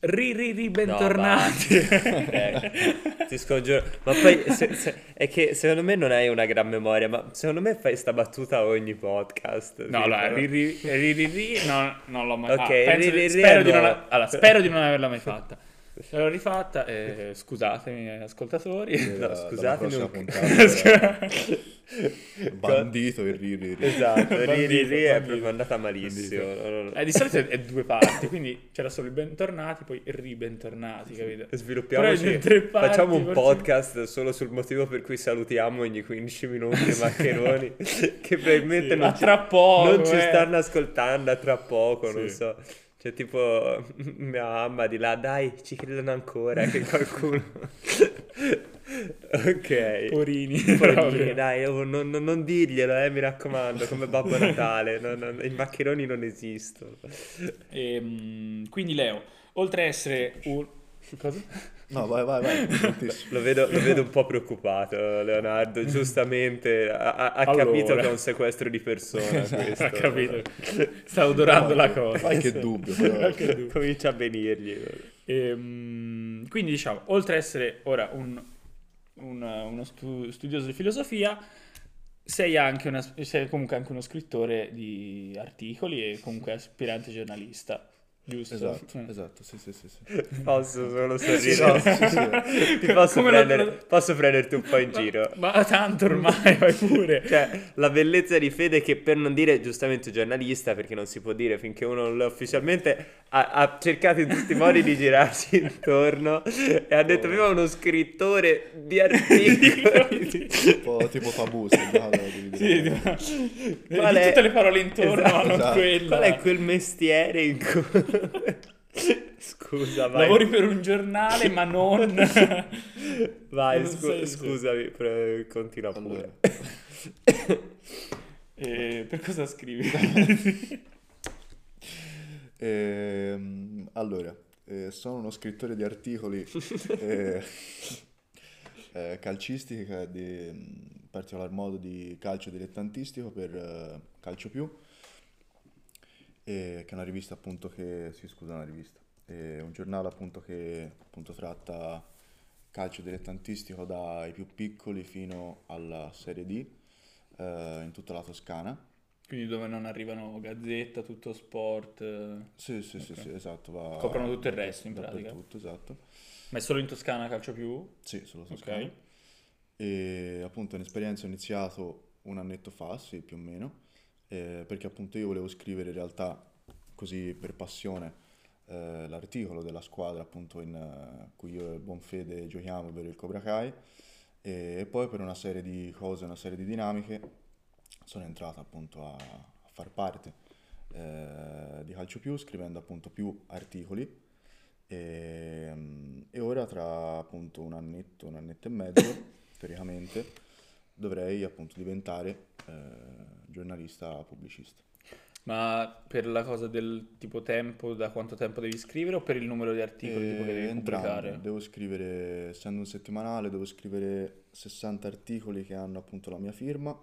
Ri, ri, ri, bentornati. No, eh, ti scongiuro. Ma poi se, se, è che secondo me non hai una gran memoria, ma secondo me fai sta battuta a ogni podcast. no, allora, ri, ri, ri, ri, ri, no, non l'ho mai Ok, ah, penso ri, ri, di- ri spero, è di non, allora, spero di non averla mai fatta. L'ho rifatta, eh, scusatemi ascoltatori. No, Dalla- scusatemi un- puntata, bandito e ri, ri, ri. Esatto, ri, ri, Bandito, ri è proprio andata malissimo. No, no, no. Eh, di solito è, è due parti, quindi c'era solo il bentornati, poi il ribentornati, capito? Sviluppiamoci, in tre parti, facciamo un forse- podcast solo sul motivo per cui salutiamo ogni 15 minuti i maccheroni che probabilmente Sì, non, ci, tra poco, non ci eh. stanno ascoltando a tra poco, non Sì. so. C'è tipo mia mamma di là, dai, ci credono ancora che qualcuno... ok. Porini, Porini, dai, oh, non, non- non dirglielo, eh, mi raccomando, come Babbo Natale. non- I maccheroni non esistono. Ehm, quindi Leo, oltre a essere un... Cosa? No, vai, vai, vai. Lo vedo, lo vedo un po' preoccupato, Leonardo. Giustamente ha, ha- Allora. capito che è un sequestro di persona. Questo. Ha capito. Sta odorando la cosa. Qualche dubbio, però. Qualche dubbio. Comincia a venirgli. Ehm, quindi diciamo, oltre a essere ora un, un- uno stu- studioso di filosofia, sei, anche una- sei comunque anche uno scrittore di articoli e comunque aspirante giornalista, giusto? Esatto, Mm. esatto, sì, sì, sì. sì. Posso solo Sì, sorridere? no, sì, sì. Ti posso, prendere- posso prenderti un po' in giro? Ma tanto ormai, vai pure. Cioè, la bellezza di Fede è che per non dire giustamente giornalista, perché non si può dire finché uno non lo è ufficialmente, ha, ha cercato in tutti i modi di girarsi intorno e ha detto prima uno scrittore di articoli. Tipo di Sì, dire. di Qual è- tutte le parole intorno, Esatto, ma non esatto. quella. Qual è quel mestiere in cui... Scusa, vai. Lavori per un giornale, ma non... Vai, Non scu- scusami, pre- continua pure. Allora, Eh, per cosa scrivi? ehm, allora, eh, sono uno scrittore di articoli eh, eh, calcistica, di, in particolar modo di calcio dilettantistico per eh, Calcio Più, eh, che è una rivista appunto che, sì scusa, una rivista, è un giornale appunto che appunto tratta calcio dilettantistico dai più piccoli fino alla Serie D eh, in tutta la Toscana. Quindi dove non arrivano Gazzetta, Tutto Sport, eh, Sì, sì, sì, Ok. sì, esatto. Va Coprono tutto il resto, in pratica. Dappertutto, esatto. ma è solo in Toscana calcio più? Sì, solo Ok. Toscana. E appunto un'esperienza ho iniziato un annetto fa, sì, più o meno, eh, perché appunto io volevo scrivere in realtà così per passione eh, l'articolo della squadra appunto in eh, cui io e Bonfede giochiamo per il Cobra Kai. E poi per una serie di cose, una serie di dinamiche sono entrato appunto a, a far parte eh, di Calcio Più scrivendo appunto più articoli. E, mm, e ora tra appunto un annetto, un annetto e mezzo, teoricamente, dovrei appunto diventare eh, giornalista pubblicista. Ma per la cosa del tipo tempo, da quanto tempo devi scrivere o per il numero di articoli tipo, che devi entrambi. pubblicare? Devo scrivere, essendo un settimanale, devo scrivere 60 articoli che hanno appunto la mia firma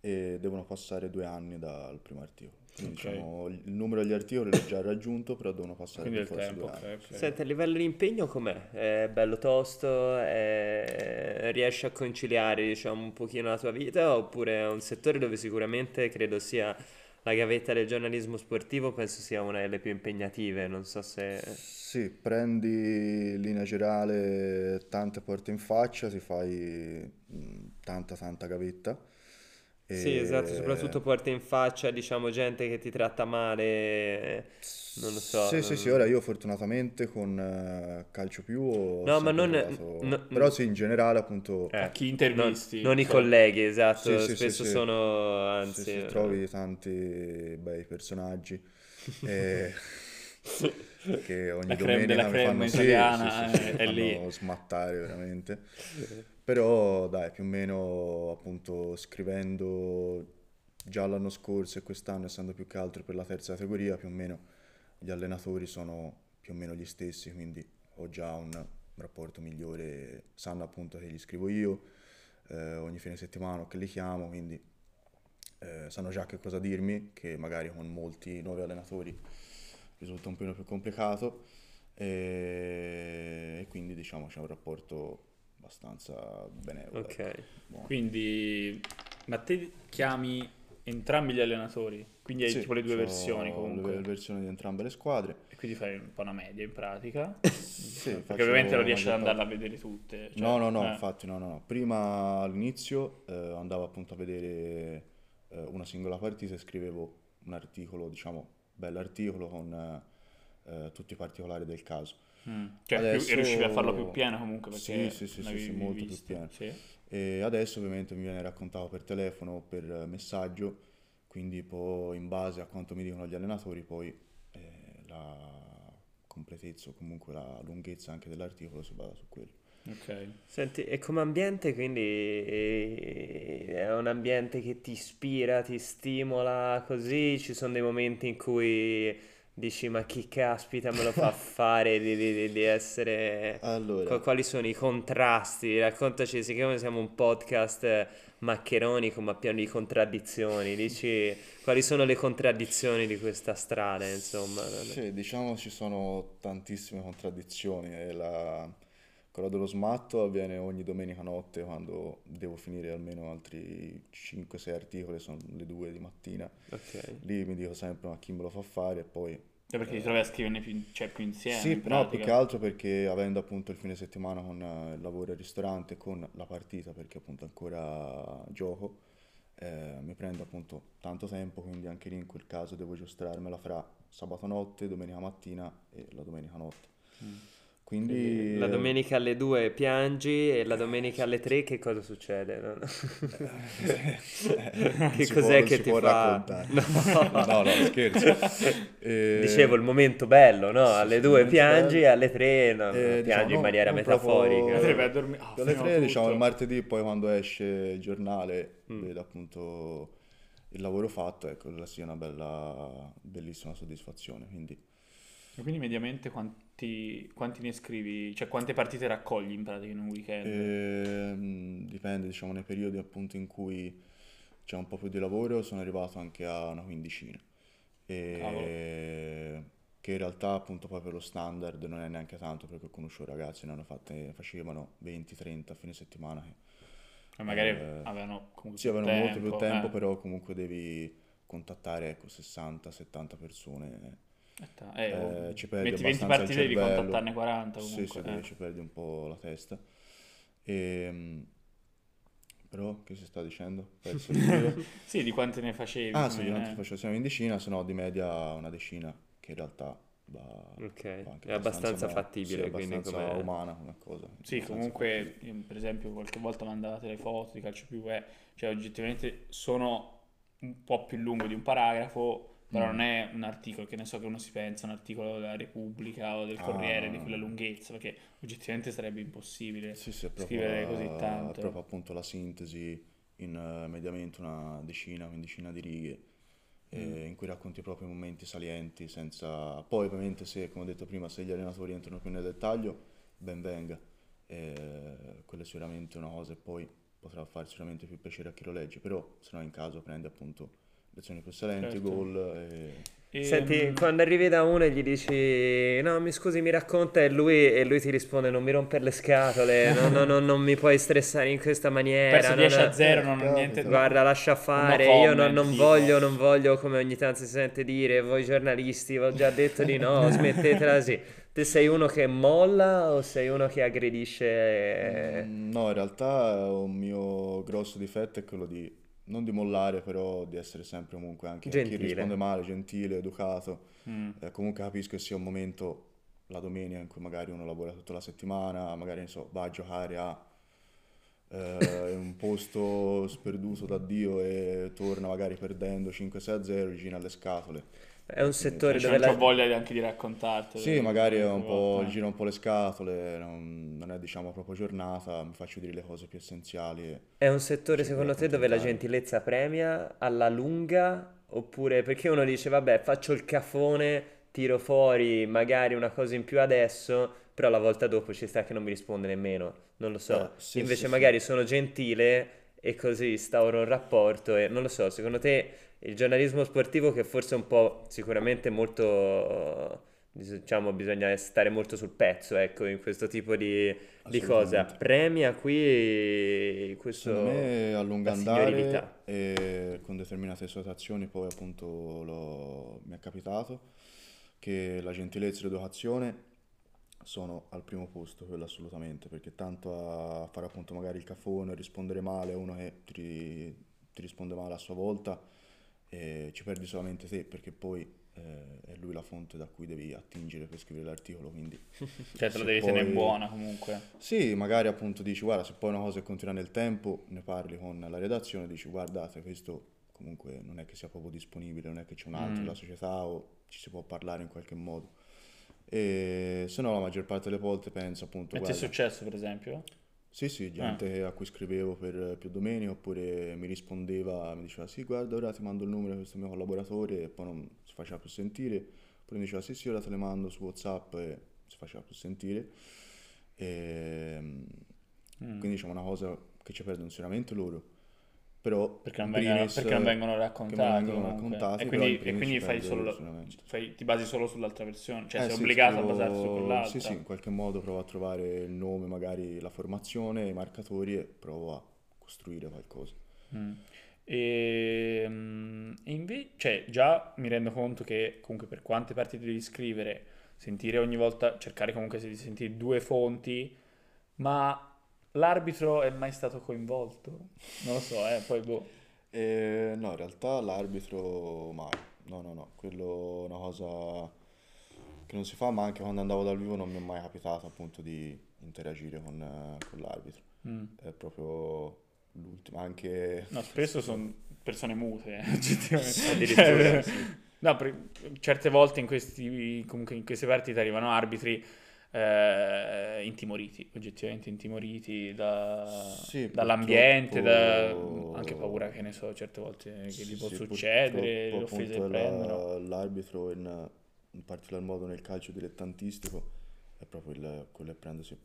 e devono passare due anni dal primo articolo. Quindi Ok. diciamo il numero degli articoli l'ho già raggiunto, però devono passare Quindi per tempo, due anni. ok, ok. Senti, a livello di impegno com'è? È bello tosto? È- Riesci a conciliare, diciamo, un pochino la tua vita? Oppure è un settore dove sicuramente credo sia la gavetta del giornalismo sportivo, penso sia una delle più impegnative, non so se... Sì, prendi in linea generale tante porte in faccia, ti fai tanta tanta gavetta. Sì, E- esatto, soprattutto porte in faccia, diciamo, gente che ti tratta male, non lo so. Sì, sì, sì, non- ora io fortunatamente con eh, Calcio Più ho No, ma non- no- Però sì, in generale appunto Eh, A chi non, intervisti? non i cioè- colleghi, esatto, Sì, sì, sì, spesso sì. sono, sì, anzi... sì, trovi tanti bei personaggi eh, che ogni La creme domenica della mi creme fanno, sì, italiana sì, sì, sì, è- è lì. fanno smattare veramente. Però dai, più o meno appunto scrivendo già l'anno scorso e quest'anno, essendo più che altro per la terza categoria, più o meno gli allenatori sono più o meno gli stessi, quindi ho già un rapporto migliore, sanno appunto che gli scrivo io, eh, ogni fine settimana che li chiamo, quindi eh, sanno già che cosa dirmi, che magari con molti nuovi allenatori risulta un po' più complicato. e, e quindi diciamo c'è un rapporto abbastanza benevolo. Ok. Quindi, ma te chiami entrambi gli allenatori? Quindi hai Sì, tipo le due versioni Le, comunque. le versioni di entrambe le squadre. E quindi fai un po' una media in pratica. Sì, Perché faccio ovviamente non riesci ad andarla a vedere tutte. cioè, No, no, no, eh. infatti no, no, no. Prima all'inizio eh, andavo appunto a vedere eh, una singola partita e scrivevo un articolo, diciamo, bell'articolo con eh, tutti i particolari del caso. Mm. Cioè, Adesso- e riuscivi a farlo più pieno comunque perché Sì, sì, sì, sì, sì, molto più pieno. Sì. E adesso ovviamente mi viene raccontato per telefono, per messaggio, quindi poi in base a quanto mi dicono gli allenatori poi eh, la completezza o comunque la lunghezza anche dell'articolo si basa su quello. Ok. Senti, e come ambiente quindi eh, è un ambiente che ti ispira, ti stimola così? Ci sono dei momenti in cui dici ma chi caspita me lo fa fare di, di- di- essere... Allora, Qu- Quali sono i contrasti? Raccontaci, siccome siamo un podcast eh, maccheronico ma pieno di contraddizioni, dici quali sono le contraddizioni di questa strada, insomma? Sì, diciamo ci sono tantissime contraddizioni. la- Quello dello smatto avviene ogni domenica notte quando devo finire almeno altri 5-6 articoli, sono le 2 di mattina. Ok. Lì mi dico sempre ma chi me lo fa fare e poi... Cioè, perché ti trovi a scriverne più, cioè, più insieme Sì, in no, più che altro perché avendo appunto il fine settimana con eh, il lavoro al ristorante, con la partita, perché appunto ancora gioco, eh, mi prende appunto tanto tempo, quindi anche lì in quel caso devo giostrarmela fra sabato notte, domenica mattina e la domenica notte. Mm. Quindi... La domenica alle 2 piangi e la domenica alle 3 che cosa succede? No, no. Che si cos'è può- che ti può fa? raccontare. No. No, no, scherzo. Eh, Dicevo il momento bello, no? sì, Alle sì, 2 il momento piangi, bello. alle 3 no, Eh, piangi diciamo, in maniera non proprio- metaforica. Tre vai a dormire. Ah, diciamo, il martedì, poi quando esce il giornale, Mm. vedo appunto il lavoro fatto, ecco, quella sia una bella, bellissima soddisfazione. Quindi, E Quindi mediamente quanti, quanti ne scrivi? Cioè quante partite raccogli in pratica in un weekend? ehm, dipende, diciamo, nei periodi appunto in cui c'è un po' più di lavoro, sono arrivato anche a una quindicina. E che in realtà appunto poi per lo standard non è neanche tanto perché ho conosciuto ragazzi, ne hanno fatte, facevano 20-30 a fine settimana. che- E magari eh, avevano comunque Sì, avevano molto più tempo, tempo, eh. però comunque devi contattare ecco 60-70 persone. Eh, eh, Eh, oh, ci perdi metti 20 abbastanza il partite devi contattarne 40 Sì, comunque. sì, eh. devi- ci perdi un po' la testa. Ehm, però, che si sta dicendo? Sì, di quante ne facevi? Ah, sì, meno, quanti eh. facevo? Siamo in decina, se no di media una decina, che in realtà va, Ok, va anche è abbastanza bene. fattibile, Sì, abbastanza come- umana come cosa. Sì, abbastanza comunque, fattibile. per esempio, qualche volta mandavate le foto di calcio più eh, cioè oggettivamente sono un po' più lungo di un paragrafo, però Mm. non è un articolo, che ne so che uno si pensa, un articolo della Repubblica o del Ah, Corriere no, di quella lunghezza, perché oggettivamente sarebbe impossibile. Sì, sì, scrivere la- così tanto. è proprio appunto la sintesi in eh, mediamente una decina, quindicina di righe, eh, Mm. in cui racconti proprio i momenti salienti, senza... Poi ovviamente se, come ho detto prima, se gli allenatori entrano più nel dettaglio, ben venga. Eh, quella è sicuramente una cosa e poi potrà fare sicuramente più piacere a chi lo legge, però se no in caso prende appunto lezioni più salenti, Certo. gol e... E, Senti, quando arrivi da uno e gli dici no, mi scusi, mi racconta e lui, e lui ti risponde non mi rompere le scatole, no, no, no, non mi puoi stressare in questa maniera. perso non- 10 a 0, non ho niente Guarda, lascia fare, io non, non voglio, non voglio, come ogni tanto si sente dire, voi giornalisti, vi ho già detto di no, smettetela così. Te sei uno che molla o sei uno che aggredisce? Mm, No, in realtà un mio grosso difetto è quello di non di mollare, però di essere sempre comunque anche a chi Gentile. risponde male, gentile, educato. Mm. Eh, comunque capisco che sia un momento la domenica in cui magari uno lavora tutta la settimana, magari non so, va a giocare a eh, un posto sperduto da Dio e torna magari perdendo 5-6-0, gli gira alle scatole. È un settore C'è dove la... voglia di- anche di raccontartelo. Sì, magari è un po', gira un po' le scatole, non, non è diciamo proprio giornata, mi faccio dire le cose più essenziali. È un settore Sì, secondo te dove la gentilezza premia alla lunga? Oppure perché uno dice vabbè faccio il cafone, tiro fuori magari una cosa in più adesso, però la volta dopo ci sta che non mi risponde nemmeno, non lo so. Eh, sì, Invece sì, magari sono gentile e così instauro un rapporto e non lo so, secondo te il giornalismo sportivo che forse è un po' sicuramente molto diciamo bisogna stare molto sul pezzo, ecco, in questo tipo di, di cosa. Premia qui questo, Secondo me a lungo andare e con determinate situazioni poi appunto lo- mi è capitato che la gentilezza e l'educazione sono al primo posto, quello assolutamente, perché tanto a fare appunto magari il cafone, rispondere male a uno che ti, ti risponde male a sua volta, eh, ci perdi solamente te, perché poi eh, è lui la fonte da cui devi attingere per scrivere l'articolo, quindi Cioè, te la se devi tenere poi- buona comunque. sì, magari appunto dici, guarda, se poi una cosa continua nel tempo, ne parli con la redazione, dici, guardate, questo comunque non è che sia proprio disponibile, non è che c'è un altro Mm. nella società o ci si può parlare in qualche modo. E se no, la maggior parte delle volte penso appunto, E ti è successo, per esempio? sì, sì, gente a cui scrivevo per più domenica oppure mi rispondeva, mi diceva, sì, guarda, ora ti mando il numero di questo mio collaboratore e poi non si faceva più sentire, poi mi diceva, sì, sì, ora te le mando su WhatsApp e si faceva più sentire. E, Mm. quindi diciamo una cosa che ci perdono sicuramente loro, però Perché non, vengono, primis, perché non vengono che raccontati. non vengono raccontati, e quindi, e quindi fai solo, fai- ti basi solo sull'altra versione, cioè Eh, sei sì, obbligato scrivo- a basarti su quell'altra. Sì, sì, in qualche modo provo a trovare il nome, magari la formazione, i marcatori e provo a costruire qualcosa. Mm. E, mm, e invece, cioè, già mi rendo conto che comunque per quante partite devi scrivere, sentire ogni volta, cercare comunque di sentire due fonti, ma l'arbitro è mai stato coinvolto? Non lo so, eh, poi boh. E, no, in realtà l'arbitro mai, no, no, no, quello è una cosa che non si fa, ma anche quando andavo dal vivo non mi è mai capitato appunto di interagire con, eh, con l'arbitro. Mm. È proprio l'ultimo, anche... No, spesso sono persone mute, eh, oggettivamente. Cioè, No, per- certe volte in questi, comunque in queste partite arrivano arbitri eh, intimoriti, oggettivamente intimoriti da- Sì, dall'ambiente, da, purtroppo- anche paura che ne so, certe volte che Sì, gli può sì, succedere, le offese che la- prendono. L'arbitro in, in particolar modo nel calcio dilettantistico è proprio il, quello che prende, si-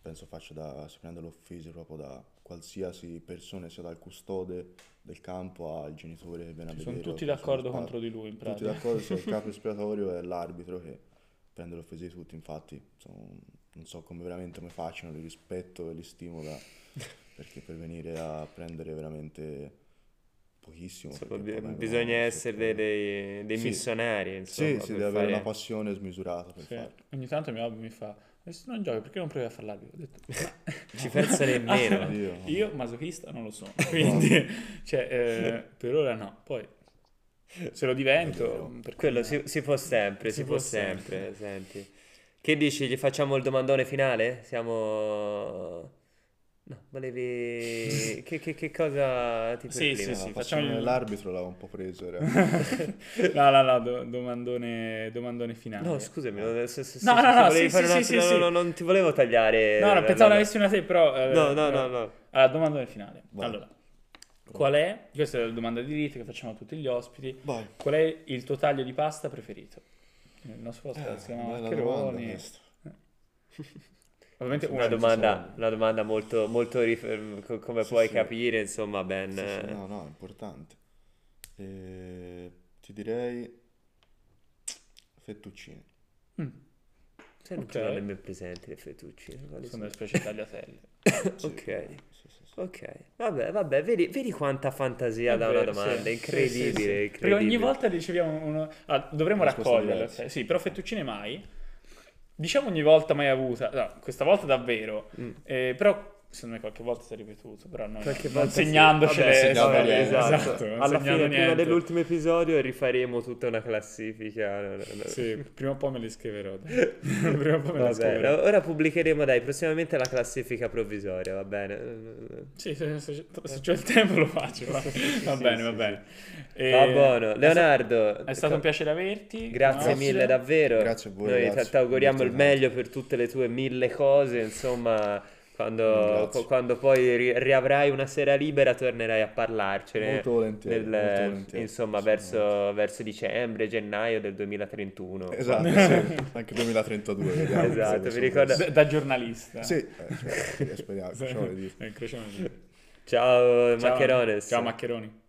penso faccia da, si prende le offese proprio da qualsiasi persona, sia dal custode del campo al genitore che viene a vedere. sono tutti d'accordo contro di lui, in Tutti pratica. d'accordo, sia il capo espiatorio è l'arbitro che prende le offese di tutti, infatti sono- non so come veramente mi facciano, li rispetto e li stimo da- perché per venire a prendere veramente pochissimo. Vengono bisogna essere dei, dei Sì. missionari, insomma, Sì, sì, deve avere fare- una passione smisurata per Sì. farlo. Ogni tanto mio mi fa, adesso non giochi, perché non provi a fare l'arbitro? Ho detto, "Ma- Ci pensa nemmeno. Io masochista non lo sono, quindi cioè, eh, per ora no. Poi se lo divento, per Quello si, si può sempre, si, Si può può sempre, senti. Che dici, gli facciamo il domandone finale? Siamo... No, volevi... che, che- che cosa ti Sì, prima? sì, sì, facciamo dell'arbitro l'ha un po' preso. No, no, no, do- domandone, domandone finale. No, scusami, no, se, se- No, se- no, se no, volevi sì, fare sì, un sì, altro- sì, no, sì. no, non ti volevo tagliare... No, no, pensavo l'avessi una te, però... eh, No, no, eh, no, no. Allora, domandone finale. Allora, qual è, questa è la domanda di rito che facciamo a tutti gli ospiti, Vai. qual è il tuo taglio di pasta preferito? Il nostro si chiama Eh, bella domanda Maccheroni. questa. Ovviamente Una una domanda, una domanda molto, molto rif- co- come Sì, puoi sì. capire, insomma, ben... Sì, sì, no, no, è importante. Eh, ti direi fettuccine. Mm, Se non Ok. ce l'ho nemmeno presente le fettuccine. sono sono? delle specie tagliatelle. Sì, Ok. Ok, vabbè, vabbè, vedi, vedi quanta fantasia È da una vero, domanda, sì, incredibile, sì, sì, sì. incredibile. Perché ogni volta riceviamo uno... Ah, dovremmo ok? Sì, però fettuccine mai. Diciamo ogni volta mai avuta. No, questa volta davvero. Mm. Eh, però secondo me qualche volta si è ripetuto, però non, Qualche non volta sì. segnandocele. Vabbè, vabbè, esatto. non Alla fine, prima niente. dell'ultimo episodio, rifaremo tutta una classifica. No, no, no. Sì, prima o poi me le scriverò. prima o poi me le Va bene, scriverò. ora pubblicheremo, dai, prossimamente la classifica provvisoria, va bene? Sì, se, se, se c'ho il tempo lo faccio. Va, va sì, bene, sì, va sì. bene. E- Va buono. Leonardo, È stato un piacere averti. Grazie Grazie. mille davvero. Grazie a voi, Noi ti- auguriamo il meglio per tutte le tue mille cose, insomma, quando, qu- quando poi ri- riavrai una sera libera tornerai a parlarcene. Molto volentieri, del- molto volentieri, insomma, verso, verso dicembre, gennaio del 2031. Esatto, sì, anche 2032, vediamo. Esatto, mi ricordo- Da, da giornalista. Sì, eh, speriamo, dita. Eh. Ciao, Ciao. Maccherones. Ciao Maccheroni.